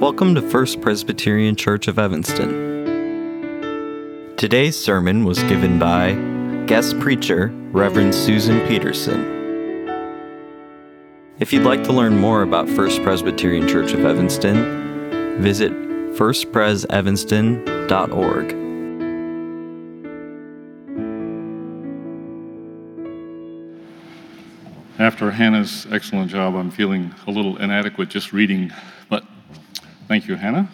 Welcome to First Presbyterian Church of Evanston. Today's sermon was given by guest preacher Reverend Susan Peterson. If you'd like to learn more about First Presbyterian Church of Evanston, visit firstpresevanston.org. After Hannah's excellent job, I'm feeling a little inadequate just reading, but thank you, Hannah.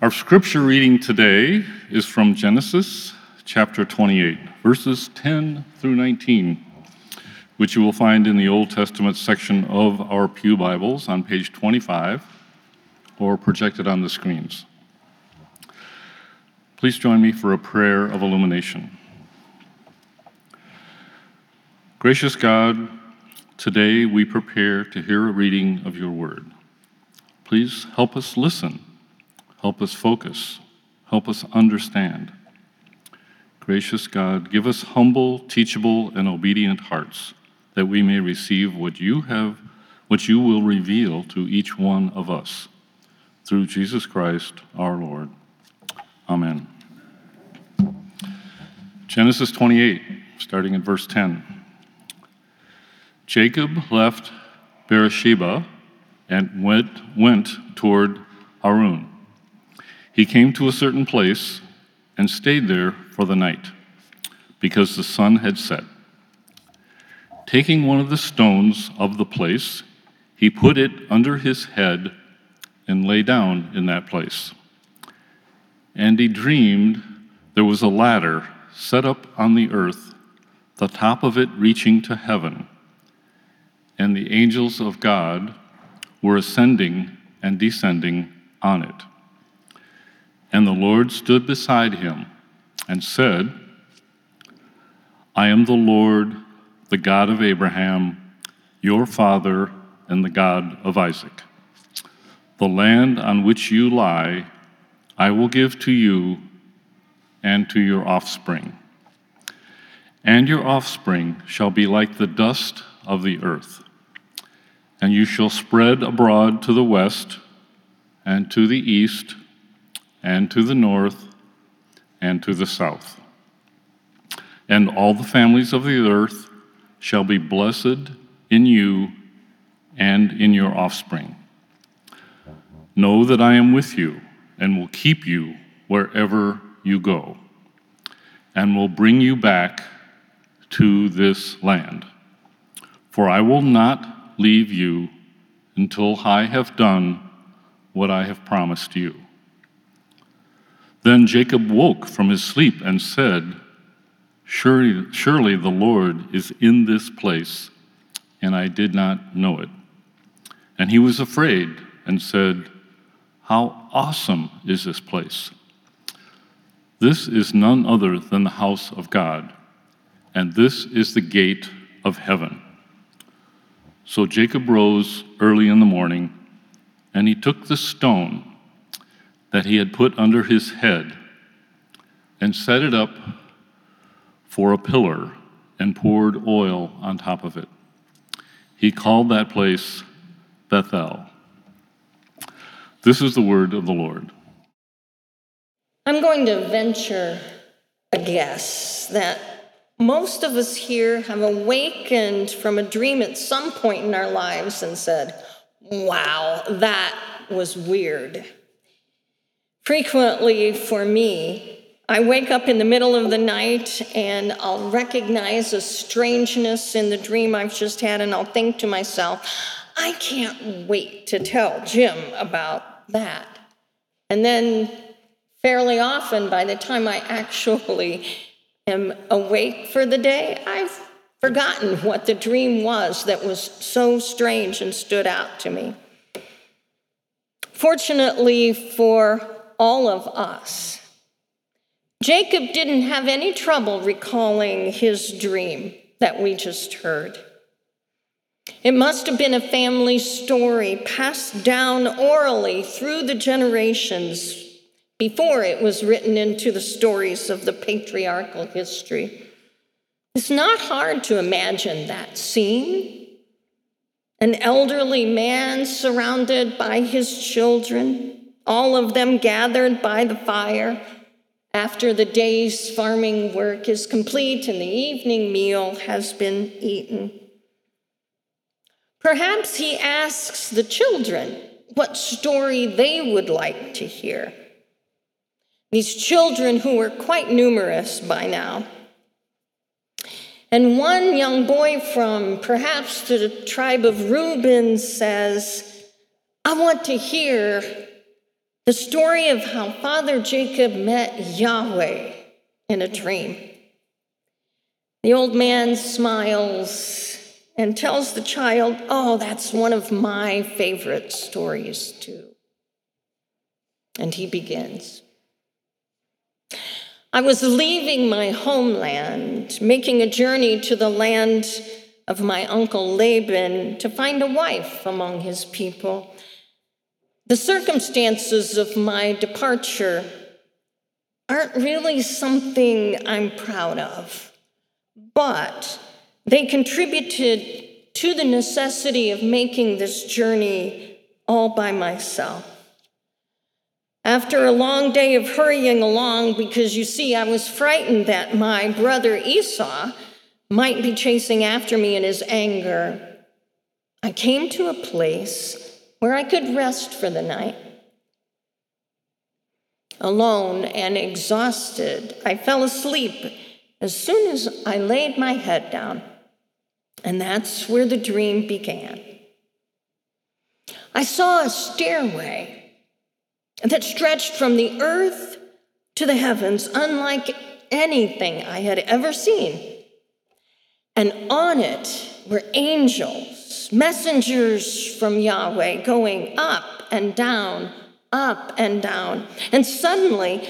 Our scripture reading today is from Genesis chapter 28, verses 10 through 19, which you will find in the Old Testament section of our Pew Bibles on page 25 or projected on the screens. Please join me for a prayer of illumination. Gracious God, today we prepare to hear a reading of your word. Please help us listen, help us focus, help us understand. Gracious God, give us humble, teachable, and obedient hearts that we may receive what you have, what you will reveal to each one of us. Through Jesus Christ our Lord. Amen. Genesis 28, starting at verse 10. Jacob left Beersheba and went, went toward Haran. He came to a certain place and stayed there for the night, because the sun had set. Taking one of the stones of the place, he put it under his head and lay down in that place. And he dreamed there was a ladder set up on the earth, the top of it reaching to heaven and the angels of God were ascending and descending on it. And the Lord stood beside him and said, I am the Lord, the God of Abraham, your father, and the God of Isaac. The land on which you lie, I will give to you and to your offspring. And your offspring shall be like the dust of the earth and you shall spread abroad to the west, and to the east, and to the north, and to the south. And all the families of the earth shall be blessed in you and in your offspring. Know that I am with you and will keep you wherever you go, and will bring you back to this land. For I will not leave you until I have done what I have promised you. Then Jacob woke from his sleep and said, Surely, surely the Lord is in this place, and I did not know it. And he was afraid and said, How awesome is this place! This is none other than the house of God, and this is the gate of heaven. So Jacob rose early in the morning, and he took the stone that he had put under his head and set it up for a pillar and poured oil on top of it. He called that place Bethel. This is the word of the Lord. I'm going to venture a guess that most of us here have awakened from a dream at some point in our lives and said, Wow, that was weird. Frequently for me, I wake up in the middle of the night and I'll recognize a strangeness in the dream I've just had, and I'll think to myself, I can't wait to tell Jim about that. And then, fairly often, by the time I actually am awake for the day, I've forgotten what the dream was that was so strange and stood out to me. Fortunately for all of us, Jacob didn't have any trouble recalling his dream that we just heard. It must have been a family story passed down orally through the generations before it was written into the stories of the patriarchal history. It's not hard to imagine that scene. An elderly man surrounded by his children, all of them gathered by the fire after the day's farming work is complete and the evening meal has been eaten. Perhaps he asks the children what story they would like to hear. These children, who were quite numerous by now, and one young boy from perhaps the tribe of Reuben says, I want to hear the story of how Father Jacob met Yahweh in a dream. The old man smiles and tells the child, Oh, that's one of my favorite stories, too. And he begins. I was leaving my homeland, making a journey to the land of my uncle Laban to find a wife among his people. The circumstances of my departure aren't really something I'm proud of, but they contributed to the necessity of making this journey all by myself. After a long day of hurrying along, because you see, I was frightened that my brother Esau might be chasing after me in his anger, I came to a place where I could rest for the night. Alone and exhausted, I fell asleep as soon as I laid my head down. And that's where the dream began. I saw a stairway that stretched from the earth to the heavens, unlike anything I had ever seen. And on it were angels, messengers from Yahweh, going up and down, up and down. And suddenly,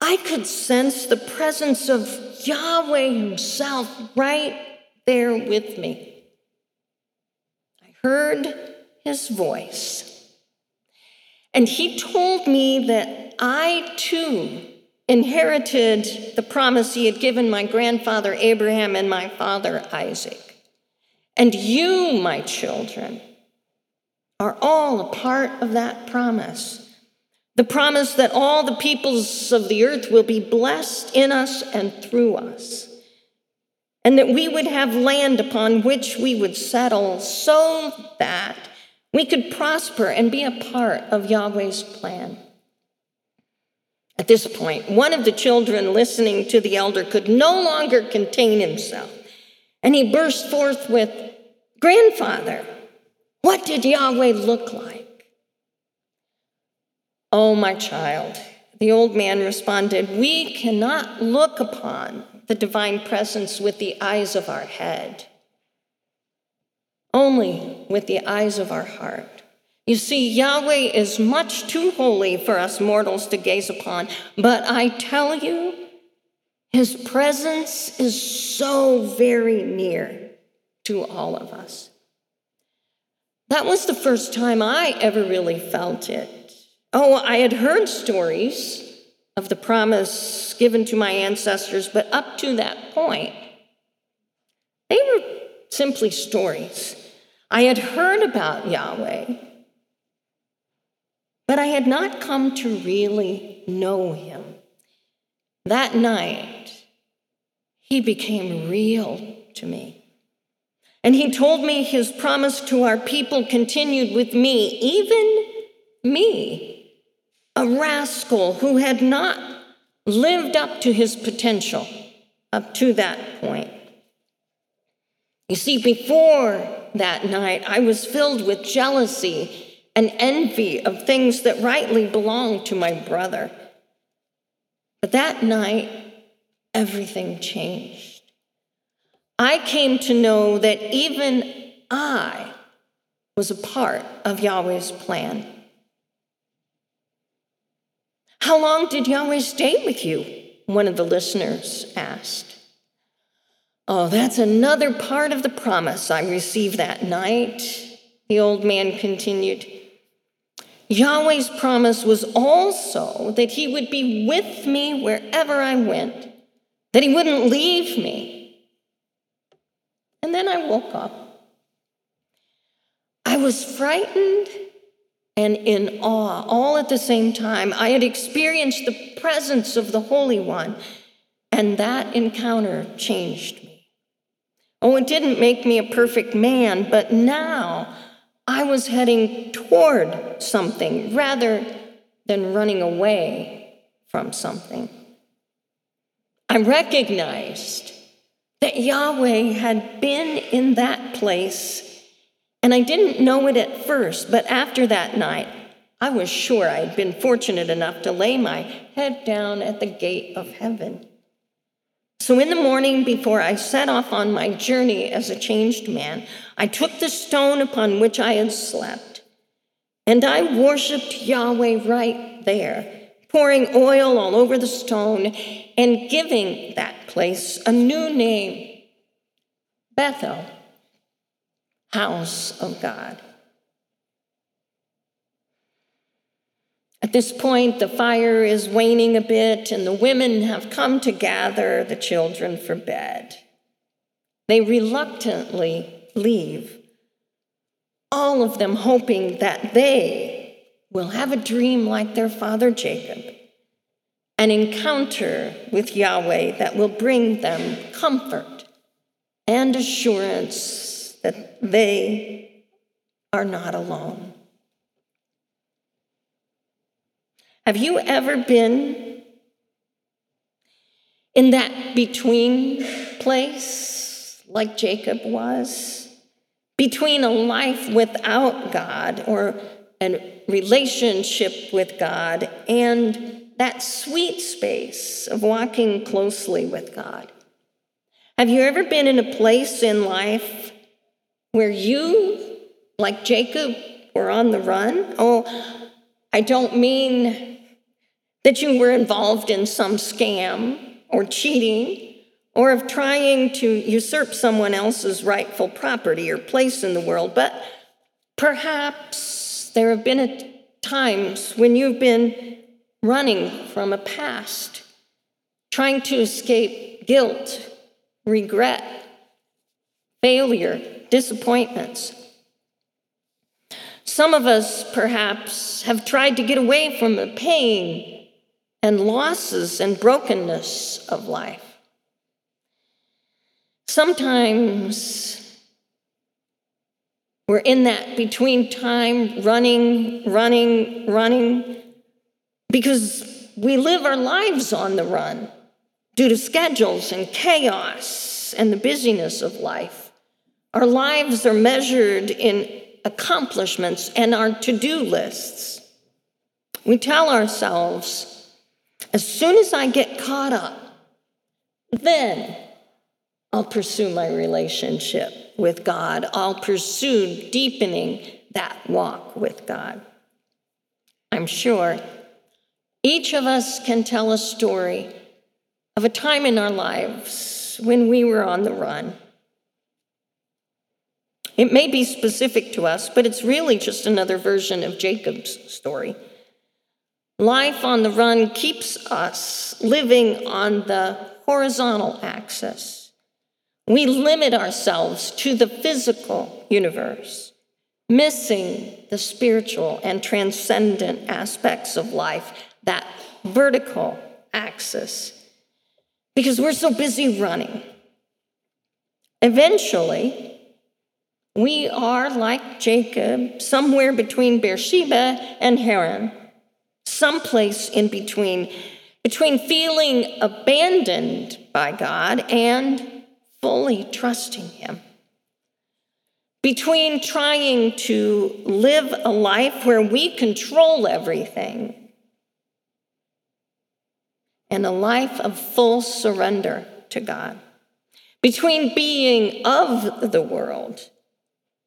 I could sense the presence of Yahweh Himself right there with me. I heard His voice. And he told me that I too inherited the promise he had given my grandfather Abraham and my father Isaac. And you, my children, are all a part of that promise. The promise that all the peoples of the earth will be blessed in us and through us. And that we would have land upon which we would settle so that we could prosper and be a part of Yahweh's plan. At this point, one of the children listening to the elder could no longer contain himself, and he burst forth with, Grandfather, what did Yahweh look like? Oh, my child, the old man responded, We cannot look upon the divine presence with the eyes of our head only with the eyes of our heart. You see, Yahweh is much too holy for us mortals to gaze upon, but I tell you, his presence is so very near to all of us. That was the first time I ever really felt it. Oh, I had heard stories of the promise given to my ancestors, but up to that point, they were simply stories. I had heard about Yahweh, but I had not come to really know him. That night, he became real to me. And he told me his promise to our people continued with me, even me, a rascal who had not lived up to his potential up to that point. You see, before that night, I was filled with jealousy and envy of things that rightly belonged to my brother. But that night, everything changed. I came to know that even I was a part of Yahweh's plan. How long did Yahweh stay with you? One of the listeners asked. Oh, that's another part of the promise I received that night, the old man continued. Yahweh's promise was also that he would be with me wherever I went, that he wouldn't leave me. And then I woke up. I was frightened and in awe all at the same time. I had experienced the presence of the Holy One, and that encounter changed. Oh, it didn't make me a perfect man, but now I was heading toward something rather than running away from something. I recognized that Yahweh had been in that place, and I didn't know it at first, but after that night, I was sure I had been fortunate enough to lay my head down at the gate of heaven. So in the morning, before I set off on my journey as a changed man, I took the stone upon which I had slept, and I worshiped Yahweh right there, pouring oil all over the stone and giving that place a new name Bethel, house of God. At this point, the fire is waning a bit, and the women have come to gather the children for bed. They reluctantly leave, all of them hoping that they will have a dream like their father Jacob, an encounter with Yahweh that will bring them comfort and assurance that they are not alone. Have you ever been in that between place like Jacob was? Between a life without God or a relationship with God and that sweet space of walking closely with God. Have you ever been in a place in life where you, like Jacob, were on the run? Oh, I don't mean that you were involved in some scam or cheating or of trying to usurp someone else's rightful property or place in the world, but perhaps there have been times when you've been running from a past, trying to escape guilt, regret, failure, disappointments. Some of us perhaps have tried to get away from the pain and losses and brokenness of life. Sometimes we're in that between time, running, running, running, because we live our lives on the run due to schedules and chaos and the busyness of life. Our lives are measured in accomplishments and our to do lists. We tell ourselves, as soon as I get caught up, then I'll pursue my relationship with God. I'll pursue deepening that walk with God. I'm sure each of us can tell a story of a time in our lives when we were on the run. It may be specific to us, but it's really just another version of Jacob's story. Life on the run keeps us living on the horizontal axis. We limit ourselves to the physical universe, missing the spiritual and transcendent aspects of life, that vertical axis, because we're so busy running. Eventually, we are like Jacob, somewhere between Beersheba and Haran someplace in between, between feeling abandoned by God and fully trusting Him. Between trying to live a life where we control everything and a life of full surrender to God. Between being of the world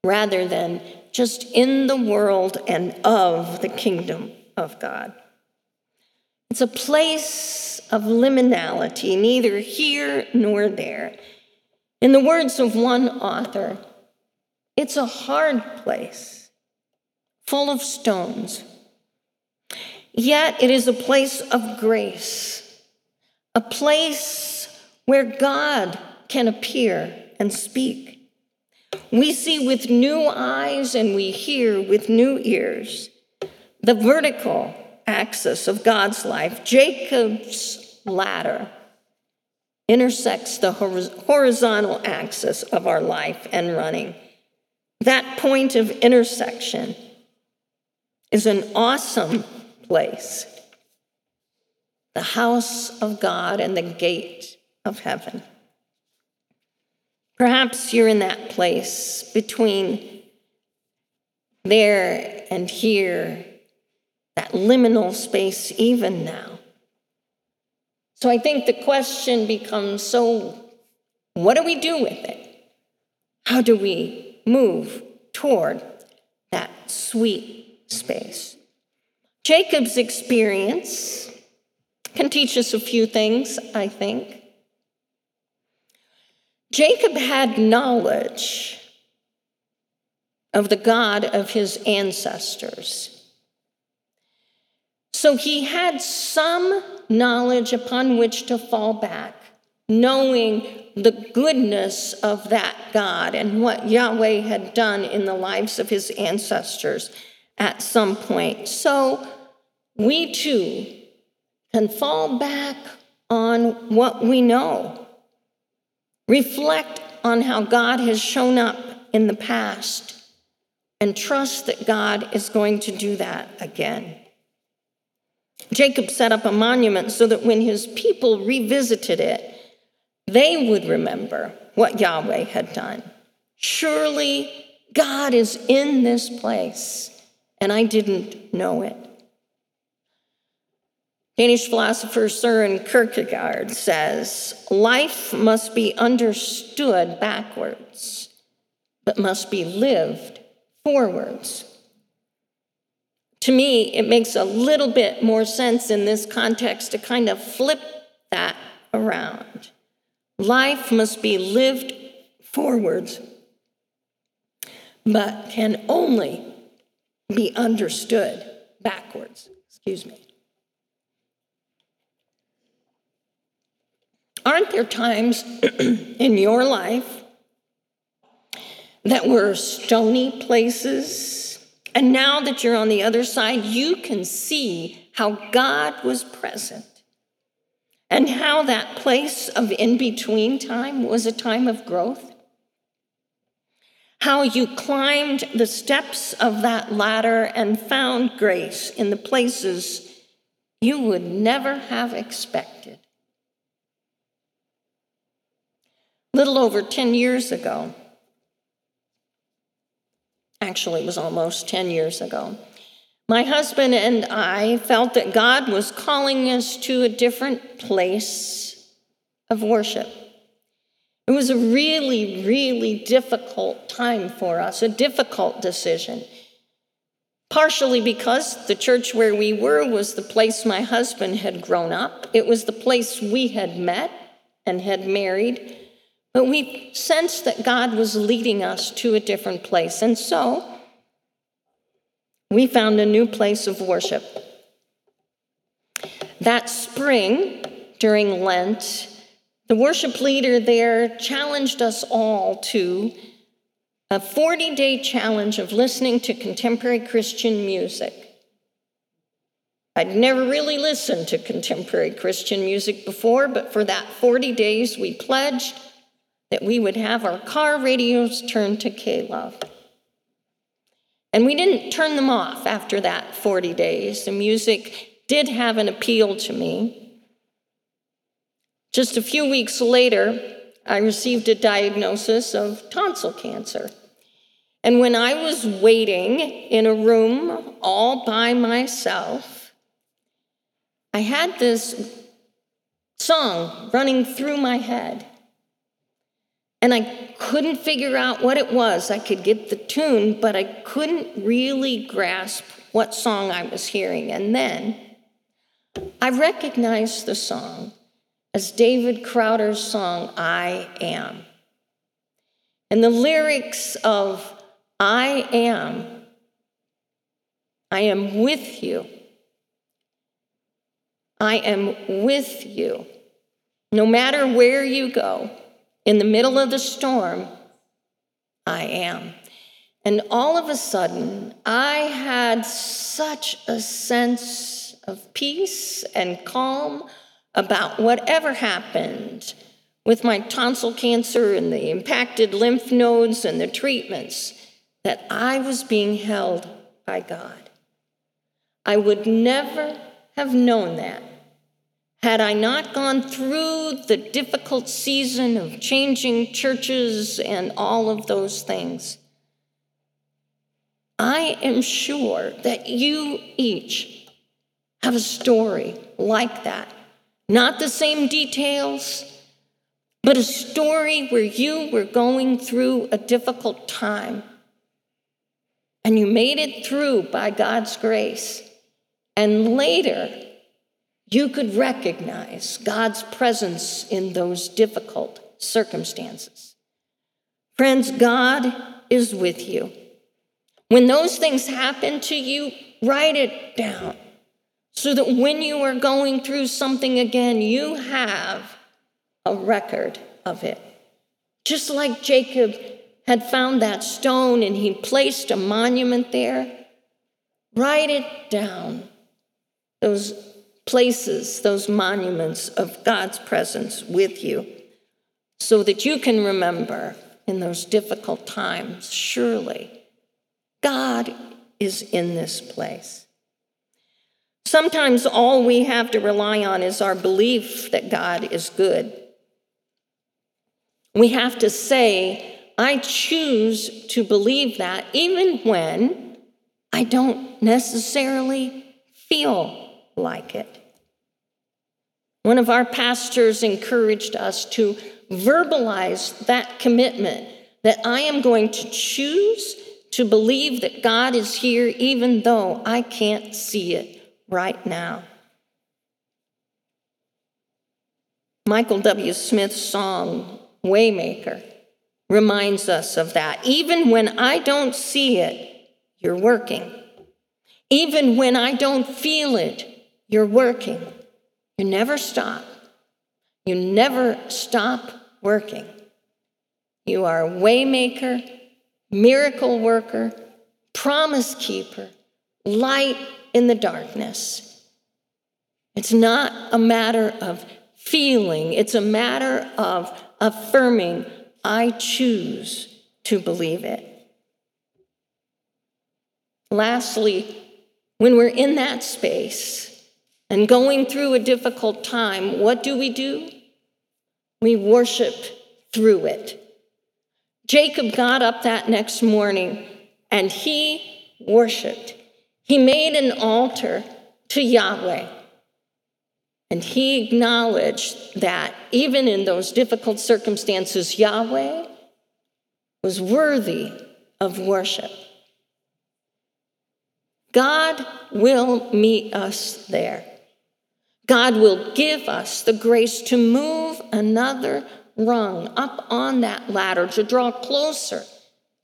rather than just in the world and of the kingdom of God. It's a place of liminality, neither here nor there. In the words of one author, it's a hard place, full of stones. Yet it is a place of grace, a place where God can appear and speak, We see with new eyes and we hear with new ears. The vertical axis of God's life, Jacob's ladder, intersects the horizontal axis of our life and running. That point of intersection is an awesome place the house of God and the gate of heaven. Perhaps you're in that place between there and here, that liminal space, even now. So I think the question becomes so, what do we do with it? How do we move toward that sweet space? Jacob's experience can teach us a few things, I think. Jacob had knowledge of the God of his ancestors. So he had some knowledge upon which to fall back, knowing the goodness of that God and what Yahweh had done in the lives of his ancestors at some point. So we too can fall back on what we know Reflect on how God has shown up in the past and trust that God is going to do that again. Jacob set up a monument so that when his people revisited it, they would remember what Yahweh had done. Surely God is in this place, and I didn't know it. Danish philosopher Søren Kierkegaard says life must be understood backwards, but must be lived forwards. To me, it makes a little bit more sense in this context to kind of flip that around. Life must be lived forwards, but can only be understood backwards. Excuse me. Aren't there times in your life that were stony places? And now that you're on the other side, you can see how God was present and how that place of in between time was a time of growth. How you climbed the steps of that ladder and found grace in the places you would never have expected. Little over 10 years ago, actually, it was almost 10 years ago, my husband and I felt that God was calling us to a different place of worship. It was a really, really difficult time for us, a difficult decision. Partially because the church where we were was the place my husband had grown up, it was the place we had met and had married. But we sensed that God was leading us to a different place. And so we found a new place of worship. That spring, during Lent, the worship leader there challenged us all to a 40 day challenge of listening to contemporary Christian music. I'd never really listened to contemporary Christian music before, but for that 40 days, we pledged that we would have our car radios turned to K Love. And we didn't turn them off after that 40 days. The music did have an appeal to me. Just a few weeks later, I received a diagnosis of tonsil cancer. And when I was waiting in a room all by myself, I had this song running through my head. And I couldn't figure out what it was. I could get the tune, but I couldn't really grasp what song I was hearing. And then I recognized the song as David Crowder's song, I Am. And the lyrics of I Am, I am with you. I am with you. No matter where you go, in the middle of the storm, I am. And all of a sudden, I had such a sense of peace and calm about whatever happened with my tonsil cancer and the impacted lymph nodes and the treatments that I was being held by God. I would never have known that had I not gone through the difficult season of changing churches and all of those things. I am sure that you each have a story like that. Not the same details, but a story where you were going through a difficult time and you made it through by God's grace. And later, you could recognize God's presence in those difficult circumstances. Friends, God is with you. When those things happen to you, write it down so that when you are going through something again, you have a record of it. Just like Jacob had found that stone and he placed a monument there, write it down. Those places, those monuments of God's presence with you, so that you can remember in those difficult times, surely God is in this place. Sometimes all we have to rely on is our belief that God is good. We have to say, I choose to believe that even when I don't necessarily feel like it. One of our pastors encouraged us to verbalize that commitment that I am going to choose to believe that God is here even though I can't see it right now. Michael W. Smith's song, Waymaker, reminds us of that. Even when I don't see it, you're working. Even when I don't feel it, you're working. You never stop. You never stop working. You are waymaker, miracle worker, promise keeper, light in the darkness. It's not a matter of feeling, it's a matter of affirming, I choose to believe it. Lastly, when we're in that space, and going through a difficult time, what do we do? We worship through it. Jacob got up that next morning and he worshiped. He made an altar to Yahweh. And he acknowledged that even in those difficult circumstances, Yahweh was worthy of worship. God will meet us there. God will give us the grace to move another rung up on that ladder, to draw closer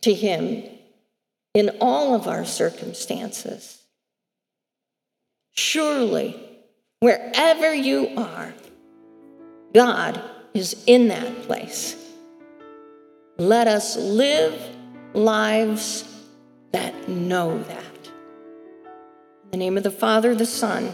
to Him in all of our circumstances. Surely, wherever you are, God is in that place. Let us live lives that know that. In the name of the Father, the Son,